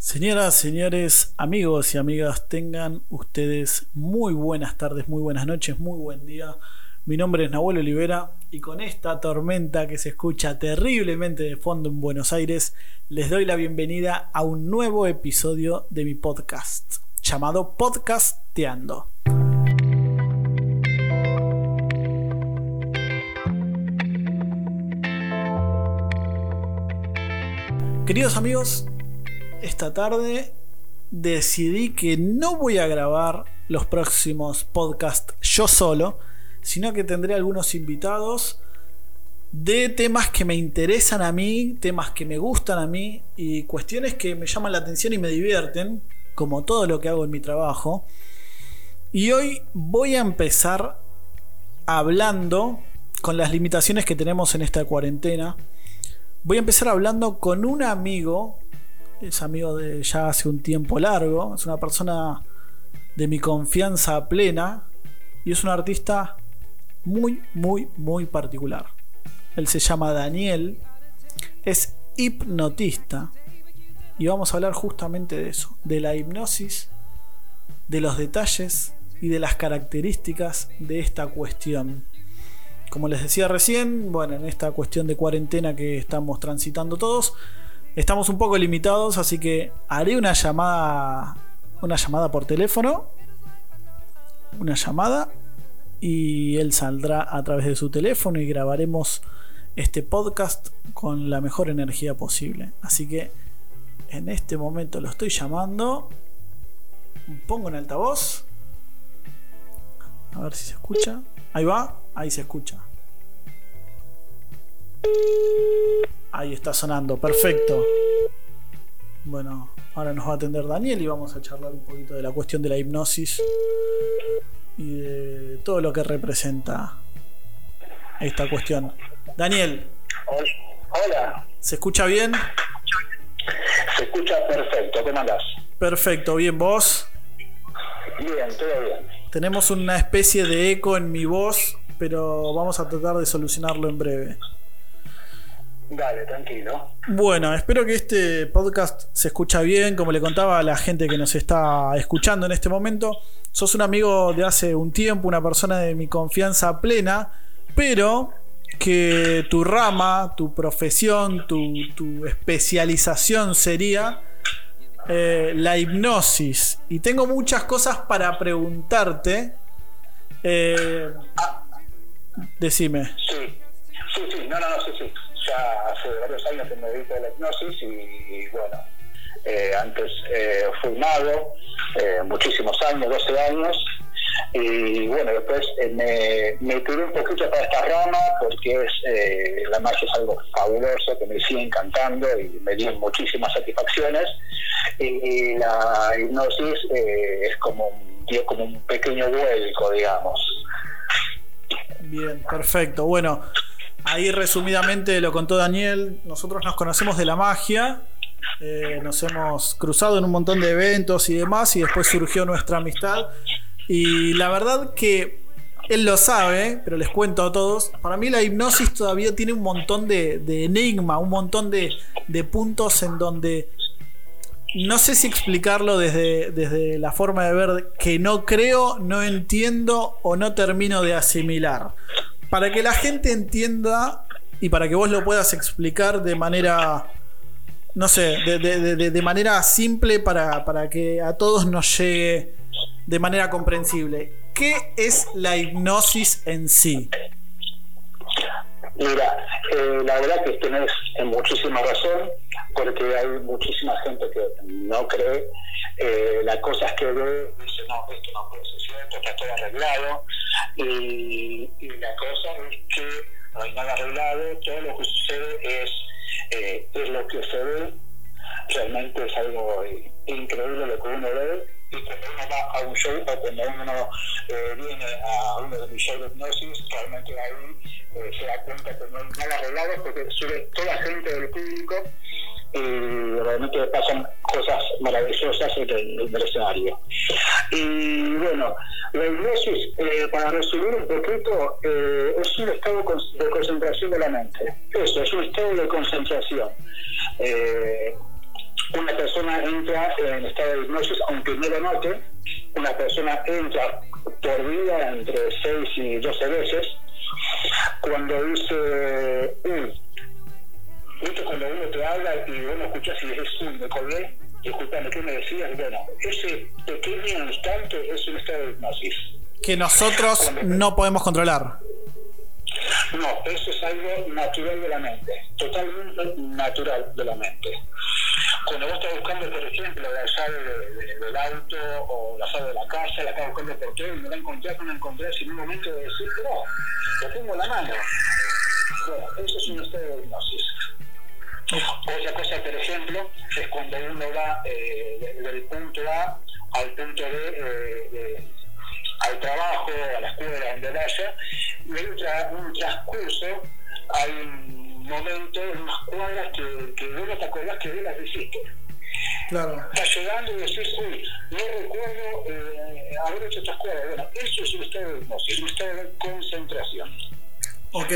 Señoras, señores, amigos y amigas, tengan ustedes muy buenas tardes, muy buenas noches, muy buen día. Mi nombre es Nahuel Olivera y con esta tormenta que se escucha terriblemente de fondo en Buenos Aires, les doy la bienvenida a un nuevo episodio de mi podcast llamado Podcasteando. Queridos amigos, esta tarde decidí que no voy a grabar los próximos podcasts yo solo, sino que tendré algunos invitados de temas que me interesan a mí, temas que me gustan a mí y cuestiones que me llaman la atención y me divierten, como todo lo que hago en mi trabajo. Y hoy voy a empezar hablando con las limitaciones que tenemos en esta cuarentena. Voy a empezar hablando con un amigo es amigo de ya hace un tiempo largo, es una persona de mi confianza plena y es un artista muy, muy, muy particular. Él se llama Daniel, es hipnotista y vamos a hablar justamente de eso, de la hipnosis, de los detalles y de las características de esta cuestión. Como les decía recién, bueno, en esta cuestión de cuarentena que estamos transitando todos, Estamos un poco limitados, así que haré una llamada. Una llamada por teléfono. Una llamada. Y él saldrá a través de su teléfono y grabaremos este podcast con la mejor energía posible. Así que en este momento lo estoy llamando. Pongo en altavoz. A ver si se escucha. Ahí va. Ahí se escucha. Ahí está sonando, perfecto. Bueno, ahora nos va a atender Daniel y vamos a charlar un poquito de la cuestión de la hipnosis y de todo lo que representa esta cuestión. Daniel. Hola. ¿Se escucha bien? Se escucha perfecto, ¿cómo andás? Perfecto, bien, ¿vos? Bien, todo bien. Tenemos una especie de eco en mi voz, pero vamos a tratar de solucionarlo en breve. Dale, tranquilo. Bueno, espero que este podcast se escucha bien. Como le contaba a la gente que nos está escuchando en este momento, sos un amigo de hace un tiempo, una persona de mi confianza plena, pero que tu rama, tu profesión, tu, especialización sería eh, la hipnosis. Y tengo muchas cosas para preguntarte. Eh, decime. Sí, sí, sí, no, no, no, sí, sí ya hace varios años que me dedico a la hipnosis y, bueno, eh, antes eh, fui mago, eh, muchísimos años, 12 años, y bueno, después eh, me, me tiré un poquito para esta rama porque es, la magia es algo fabuloso que me sigue encantando y me dio muchísimas satisfacciones, y, la hipnosis es como, dio como un pequeño vuelco, digamos. Bien, perfecto. Bueno, Ahí resumidamente lo contó Daniel, nosotros nos conocemos de la magia, eh, nos hemos cruzado en un montón de eventos y demás y después surgió nuestra amistad. Y la verdad que él lo sabe, pero les cuento a todos, para mí la hipnosis todavía tiene un montón de, enigma, un montón de, puntos en donde no sé si explicarlo desde, desde la forma de ver que no creo, no entiendo o no termino de asimilar para que la gente entienda y para que vos lo puedas explicar de manera, no sé, de, manera simple para, para, que a todos nos llegue de manera comprensible. ¿Qué es la hipnosis en sí? Mira, eh, la verdad que tenés muchísima razón, porque hay muchísima gente que no cree eh, las cosas que ve, dice, no, esto no puede ser cierto, está todo arreglado, y, la cosa es que no hay nada arreglado, todo lo que sucede es, eh, es lo que se ve, realmente es algo increíble lo que uno ve, y cuando uno va a un show o cuando uno eh, viene a uno de mis shows de hipnosis, realmente ahí eh, se da cuenta que no hay nada arreglado porque sube toda la gente del público y realmente pasan cosas maravillosas en el, escenario. Y bueno, la hipnosis, eh, para resumir un poquito, eh, es un estado de concentración de la mente. Eso, es un estado de concentración. Eh, una persona entra en estado de hipnosis, aunque no lo note, una persona entra por día entre 6 y 12 veces, cuando dice, esto cuando uno te habla y uno escucha y dices, uy, me colgué, disculpame, ¿qué me decías? Bueno, ese pequeño instante es un estado de hipnosis. Que nosotros no podemos controlar. No, eso es algo natural de la mente, totalmente natural de la mente. Cuando vos estás buscando, por ejemplo, la llave del auto o la llave de la casa, la estás buscando por todo y no la encontrás, no la encontrás, y en un momento de decir, no, lo tengo en la mano. Bueno, eso es un estado de hipnosis. Otra cosa, por ejemplo, es cuando uno va eh, del punto A al punto B, eh, al trabajo, a la escuela, donde vaya, y hay un, transcurso, hay un momento, unas cuadras que, que vos no te acordás que vos las hiciste. Claro. Estás llegando y decís, uy, no recuerdo eh, haber hecho estas cuadras. Bueno, eso es un estado de hipnosis, un estado de concentración. Ok.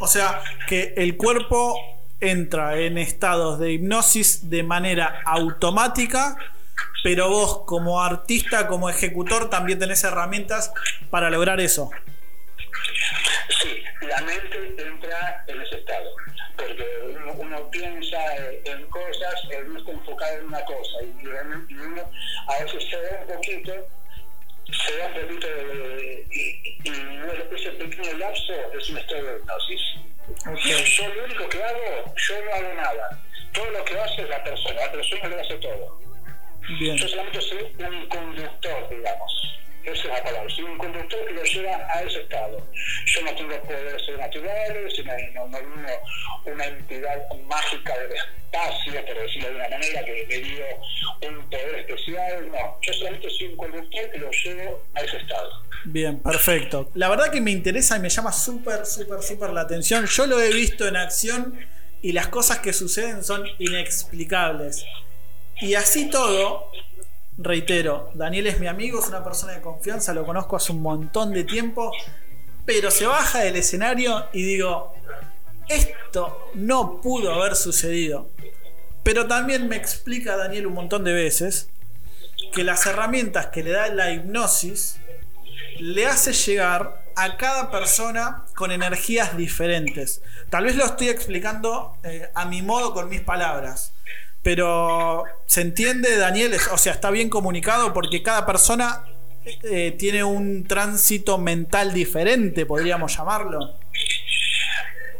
O sea, que el cuerpo entra en estados de hipnosis de manera automática, pero vos como artista, como ejecutor, también tenés herramientas para lograr eso. Sí, la mente entra en ese estado, porque uno, piensa en cosas, uno está enfocado en una cosa, y, uno a veces se da un poquito, se da un poquito de, y, y ese pequeño lapso es un estado de hipnosis. Yo lo único que hago, yo no hago nada. Todo lo que hace es la persona, la persona lo hace todo. Yo solamente soy un conductor, digamos. Esa es la palabra. Soy un conductor que lo lleva a ese estado. Yo no tengo poderes sobrenaturales, no, no, no una entidad mágica del espacio, por decirlo de una manera, que me dio un poder especial. No, yo solamente soy un conductor que lo llevo a ese estado. Bien, perfecto. La verdad que me interesa y me llama súper, súper, súper la atención. Yo lo he visto en acción y las cosas que suceden son inexplicables. Y así todo, reitero, Daniel es mi amigo, es una persona de confianza, lo conozco hace un montón de tiempo, pero se baja del escenario y digo, esto no pudo haber sucedido. Pero también me explica Daniel un montón de veces que las herramientas que le da la hipnosis le hace llegar a cada persona con energías diferentes. Tal vez lo estoy explicando eh, a mi modo con mis palabras. Pero se entiende, Daniel, o sea, está bien comunicado porque cada persona eh, tiene un tránsito mental diferente, podríamos llamarlo.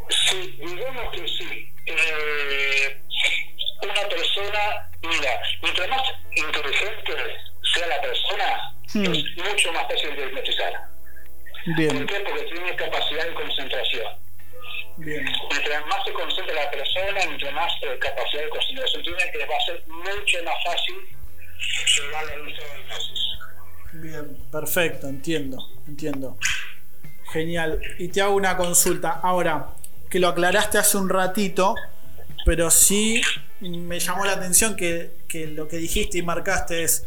Sí, digamos que sí. Eh, una persona, mira, mientras más inteligente sea la persona, Hmm. es mucho más fácil de hipnotizar. Bien. ¿Por qué? Porque tiene capacidad de concentración. Bien. Mientras más se concentra la persona, mientras más eh, capacidad de concentración tiene, que va a ser mucho más fácil llegar a la de hipnosis. Bien, perfecto, entiendo, entiendo. Genial. Y te hago una consulta. Ahora, que lo aclaraste hace un ratito, pero sí me llamó la atención que, que lo que dijiste y marcaste es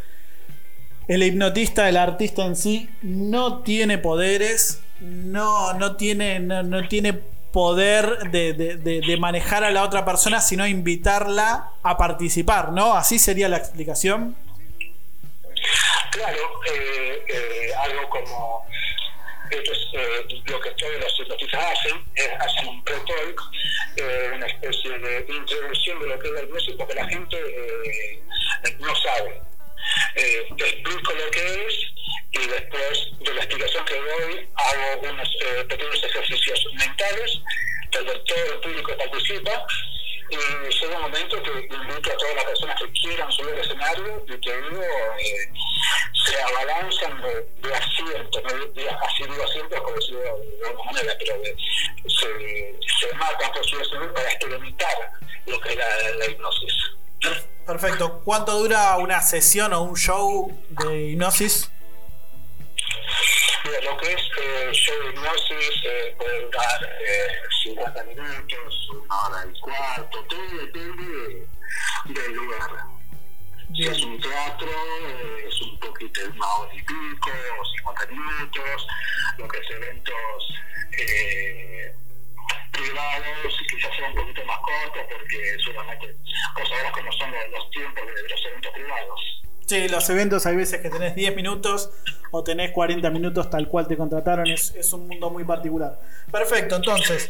el hipnotista, el artista en sí, no tiene poderes, no, no, tiene, no, tiene poder de, manejar a la otra persona, sino invitarla a participar, ¿no? Así sería la explicación. Claro, eh, eh, algo como esto es eh, lo que todos los hipnotistas hacen, es hacer un pre-talk, una especie de introducción de lo que es la hipnosis, porque la gente no sabe eh, explico lo que es y después de la explicación que doy hago unos eh, pequeños ejercicios mentales donde todo el público participa y llega un momento que invito a todas las personas que quieran subir al escenario y que digo eh, se abalanzan de, de asientos, así digo asientos como decirlo de alguna manera, pero se, se matan por su para experimentar lo que es la hipnosis. Perfecto. ¿Cuánto dura una sesión o un show de hipnosis? Mira, lo que es eh, show de hipnosis eh, puede durar eh, 50 minutos, una hora y cuarto, todo depende del lugar. Si es un teatro, eh, es un poquito, una hora y pico, 50 minutos, lo que es eventos eh, privados quizás sean un poquito más cortos porque seguramente vos sabrás cómo son los tiempos de los eventos privados. Sí, los eventos hay veces que tenés 10 minutos o tenés 40 minutos tal cual te contrataron, es, es un mundo muy particular. Perfecto, entonces,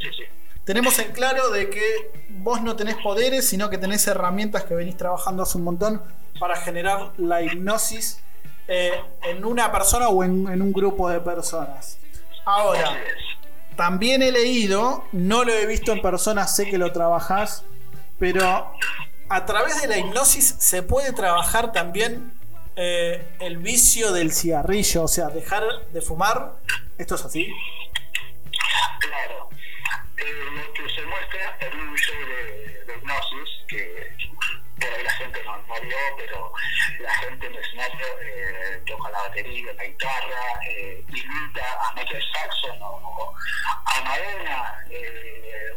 tenemos en claro de que vos no tenés poderes, sino que tenés herramientas que venís trabajando hace un montón para generar la hipnosis eh, en una persona o en, un grupo de personas. Ahora, también he leído, no lo he visto en persona, sé que lo trabajás, pero a través de la hipnosis se puede trabajar también eh, el vicio del cigarrillo, o sea, dejar de fumar. ¿Esto es así? Claro. Pero la gente en el escenario eh, toca la batería, la guitarra, eh, imita a Michael Jackson o, a Madonna, eh,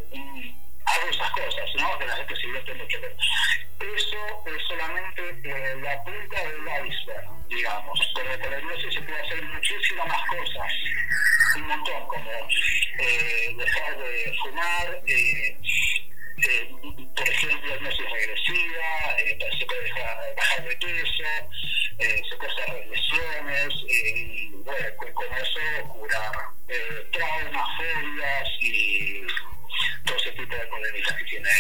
hago esas cosas, ¿no? Que la gente se divierte mucho. Eso es solamente eh, la punta del iceberg, digamos. Pero por el se puede hacer muchísimas más cosas, un montón, como dejar de fumar, eh, eh, por ejemplo, hipnosis regresiva, eh, se puede dejar, bajar de peso, eh, se puede hacer regresiones, y bueno, con, eso curar traumas, fobias y todo ese tipo de problemitas que tienen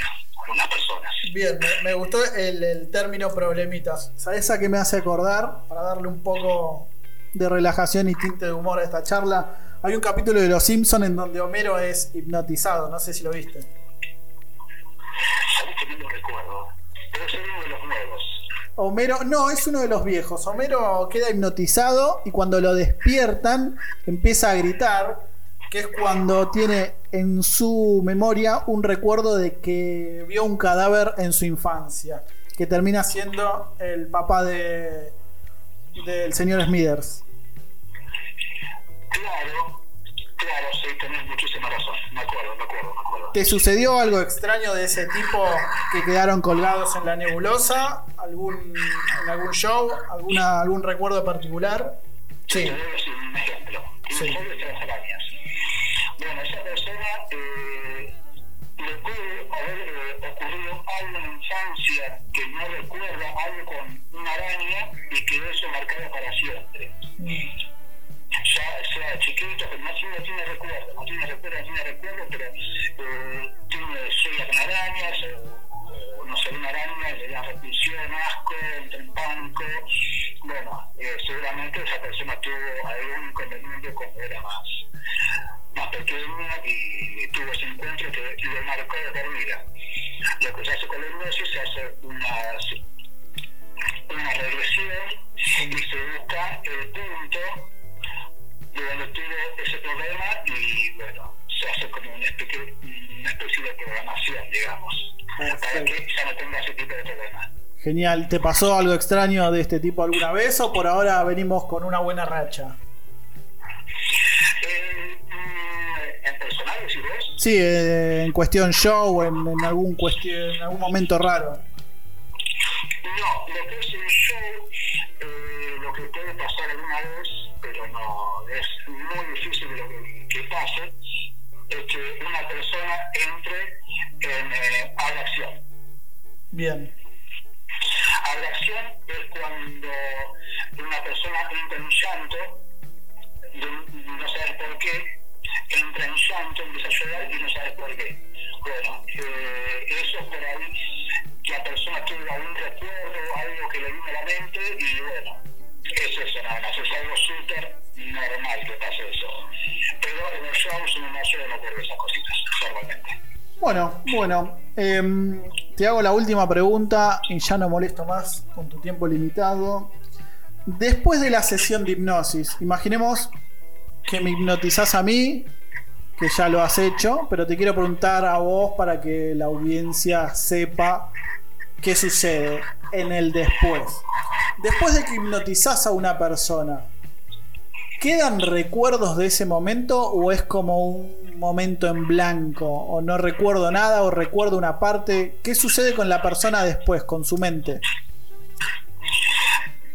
algunas personas. Bien, me, gustó el, el, término problemitas. ¿Sabes a qué me hace acordar? Para darle un poco de relajación y tinte de humor a esta charla. Hay un capítulo de Los Simpsons en donde Homero es hipnotizado, no sé si lo viste. Sabes que no lo recuerdo. Pero es uno de los nuevos. Homero, no, es uno de los viejos. Homero queda hipnotizado y cuando lo despiertan empieza a gritar, que es cuando tiene en su memoria un recuerdo de que vio un cadáver en su infancia, que termina siendo el papá de del señor Smithers. Claro, claro, sí, tenés muchísima razón. Me acuerdo, me acuerdo, me acuerdo. ¿Te sucedió algo extraño de ese tipo que quedaron colgados en la nebulosa? ¿Algún, ¿En algún show? ¿Alguna, ¿Algún recuerdo particular? Sí. Te voy a decir un ejemplo. Sí. Bueno, esa persona eh, le puede haber eh, ocurrido algo en la infancia que no recuerda, algo con una araña y quedó eso marcado para siempre. Mm sea chiquito, pero no, tiene recuerdo, no tiene recuerdo, no tiene recuerdo, pero eh, tiene sueños con arañas, no sé, una araña le da repulsión, asco, entra en pánico. Bueno, eh, seguramente esa persona tuvo algún inconveniente cuando era más, más pequeña y tuvo ese encuentro que lo marcó de por vida. Lo que se hace con la hipnosis se hace una, una regresión y se busca el tuvo ese problema y bueno, se hace como una especie, una especie de programación, digamos, para que ya no tenga ese tipo de problemas. Genial, ¿te pasó algo extraño de este tipo alguna vez o por ahora venimos con una buena racha? Eh, mm, ¿En personal decís vos? Sí, eh, en cuestión show, en, en algún cuestión, en algún momento raro. No, lo que es el show, eh, lo que puede pasar alguna vez, Bien. acción es cuando una persona entra en llanto, no sabes por qué, entra en llanto, empieza a llorar y no sabes por qué. Bueno, eh, eso es por ahí la persona tuvo algún recuerdo, algo que le vino a la mente y bueno, eso es nada más, es algo súper normal que pase eso. Pero en los shows no suelen ocurrir esas cositas, normalmente. Bueno, bueno, eh, te hago la última pregunta y ya no molesto más con tu tiempo limitado. Después de la sesión de hipnosis, imaginemos que me hipnotizás a mí, que ya lo has hecho, pero te quiero preguntar a vos para que la audiencia sepa qué sucede en el después. Después de que hipnotizás a una persona, ¿quedan recuerdos de ese momento o es como un momento en blanco? ¿O no recuerdo nada o recuerdo una parte? ¿Qué sucede con la persona después, con su mente?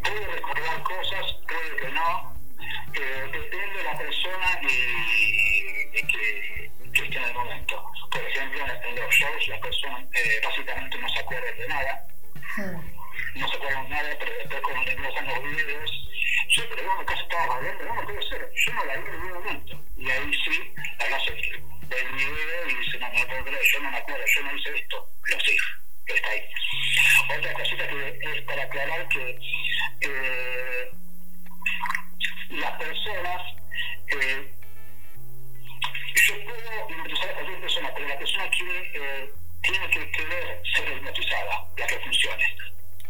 Puede recordar cosas, puede que no. Eh, depende de la persona y de que, que esté en el momento. shows las personas eh, básicamente no se acuerdan de nada. No se acuerdan de nada, pero después cuando regresan los videos, yo, pero bueno, ¿qué estabas hablando? No, no puede ser. Yo no la vi en ningún momento. Y ahí sí, la hace el video y dice, no, no puedo creer, yo no me acuerdo, yo no hice esto. Pero sí, está ahí. Otra cosita que es para aclarar que eh, las personas, eh, yo puedo hipnotizar a cualquier persona, pero la persona quiere, eh, tiene que querer ser hipnotizada, la que funcione.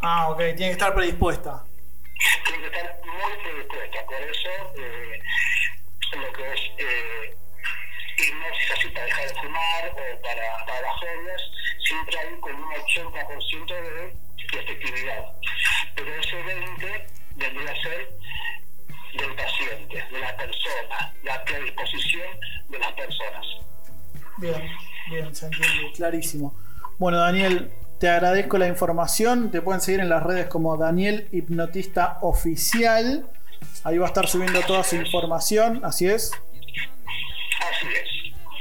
Ah, ok, tiene que estar predispuesta. Tiene que estar muy predispuesta, por eso eh, lo que es eh, hipnosis así para dejar de fumar o para, para las fobias, siempre hay con un 80% de efectividad. Pero ese 20 vendría a ser del paciente, de la persona, la predisposición de las personas. Bien, bien, se entiende, clarísimo. Bueno, Daniel, te agradezco la información. Te pueden seguir en las redes como Daniel Hipnotista Oficial. Ahí va a estar subiendo toda su información, ¿así es?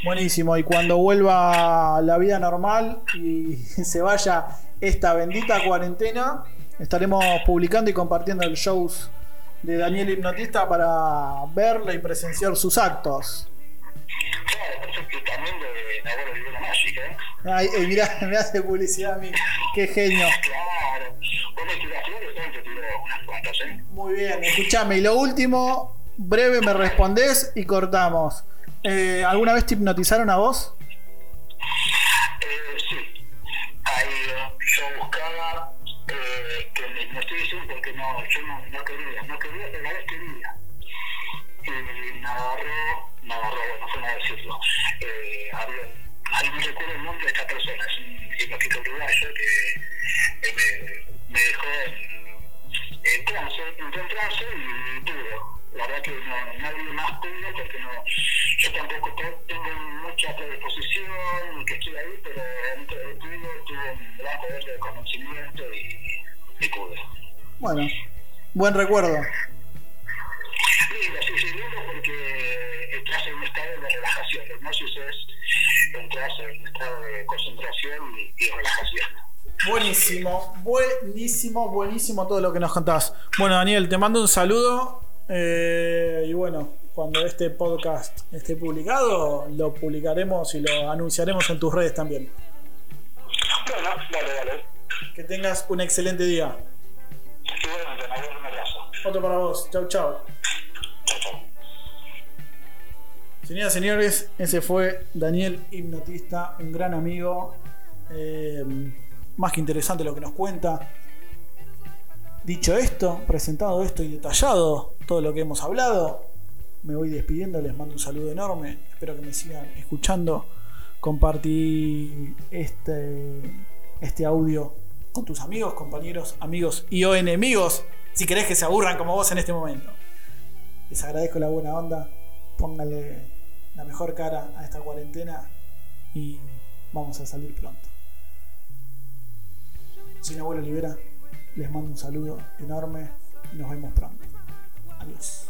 Buenísimo, y cuando vuelva la vida normal y se vaya esta bendita cuarentena, estaremos publicando y compartiendo el shows de Daniel Hipnotista para verla y presenciar sus actos. Claro, perfecto. También de ¿eh? Ay, mirá, me hace publicidad a mí. Qué genio. Claro. Vos tirás unas cuantas, ¿eh? Muy bien, escuchame. Y lo último, breve me respondés y cortamos. Eh, ¿Alguna vez te hipnotizaron a vos? Eh, sí. Ahí eh, yo buscaba eh, que me hipnoticen porque no, yo no, no quería, no quería, pero a la vez quería. Y me agarró, me agarró, no fue nada decirlo. Eh, había, un recuerdo el nombre de esta persona, es un hipnotista uruguayo que eh, me, me dejó en, en trance, en trance y pudo. La verdad que no, nadie más pudo porque no, yo tampoco te- tengo mucha predisposición y que estoy ahí, pero dentro de pudo, tuve un gran poder de conocimiento y, y pude. Bueno, buen recuerdo. Lindo, sí, sí, lindo porque entras en un estado de relajación. La hipnosis es entras en un estado de concentración y, y relajación. Buenísimo, buenísimo, buenísimo todo lo que nos contás. Bueno, Daniel, te mando un saludo. Eh, y bueno, cuando este podcast esté publicado, lo publicaremos y lo anunciaremos en tus redes también. Bueno, dale, dale. Que tengas un excelente día. Un abrazo. Otro para vos. Chau, chau. Señoras y señores, ese fue Daniel Hipnotista, un gran amigo. eh, más que interesante lo que nos cuenta. Dicho esto, presentado esto y detallado todo lo que hemos hablado, me voy despidiendo, les mando un saludo enorme, espero que me sigan escuchando. Compartí este, este audio con tus amigos, compañeros, amigos y o enemigos, si querés que se aburran como vos en este momento. Les agradezco la buena onda, póngale la mejor cara a esta cuarentena y vamos a salir pronto. Soy Abuelo Libera, les mando un saludo enorme y nos vemos pronto. Adiós.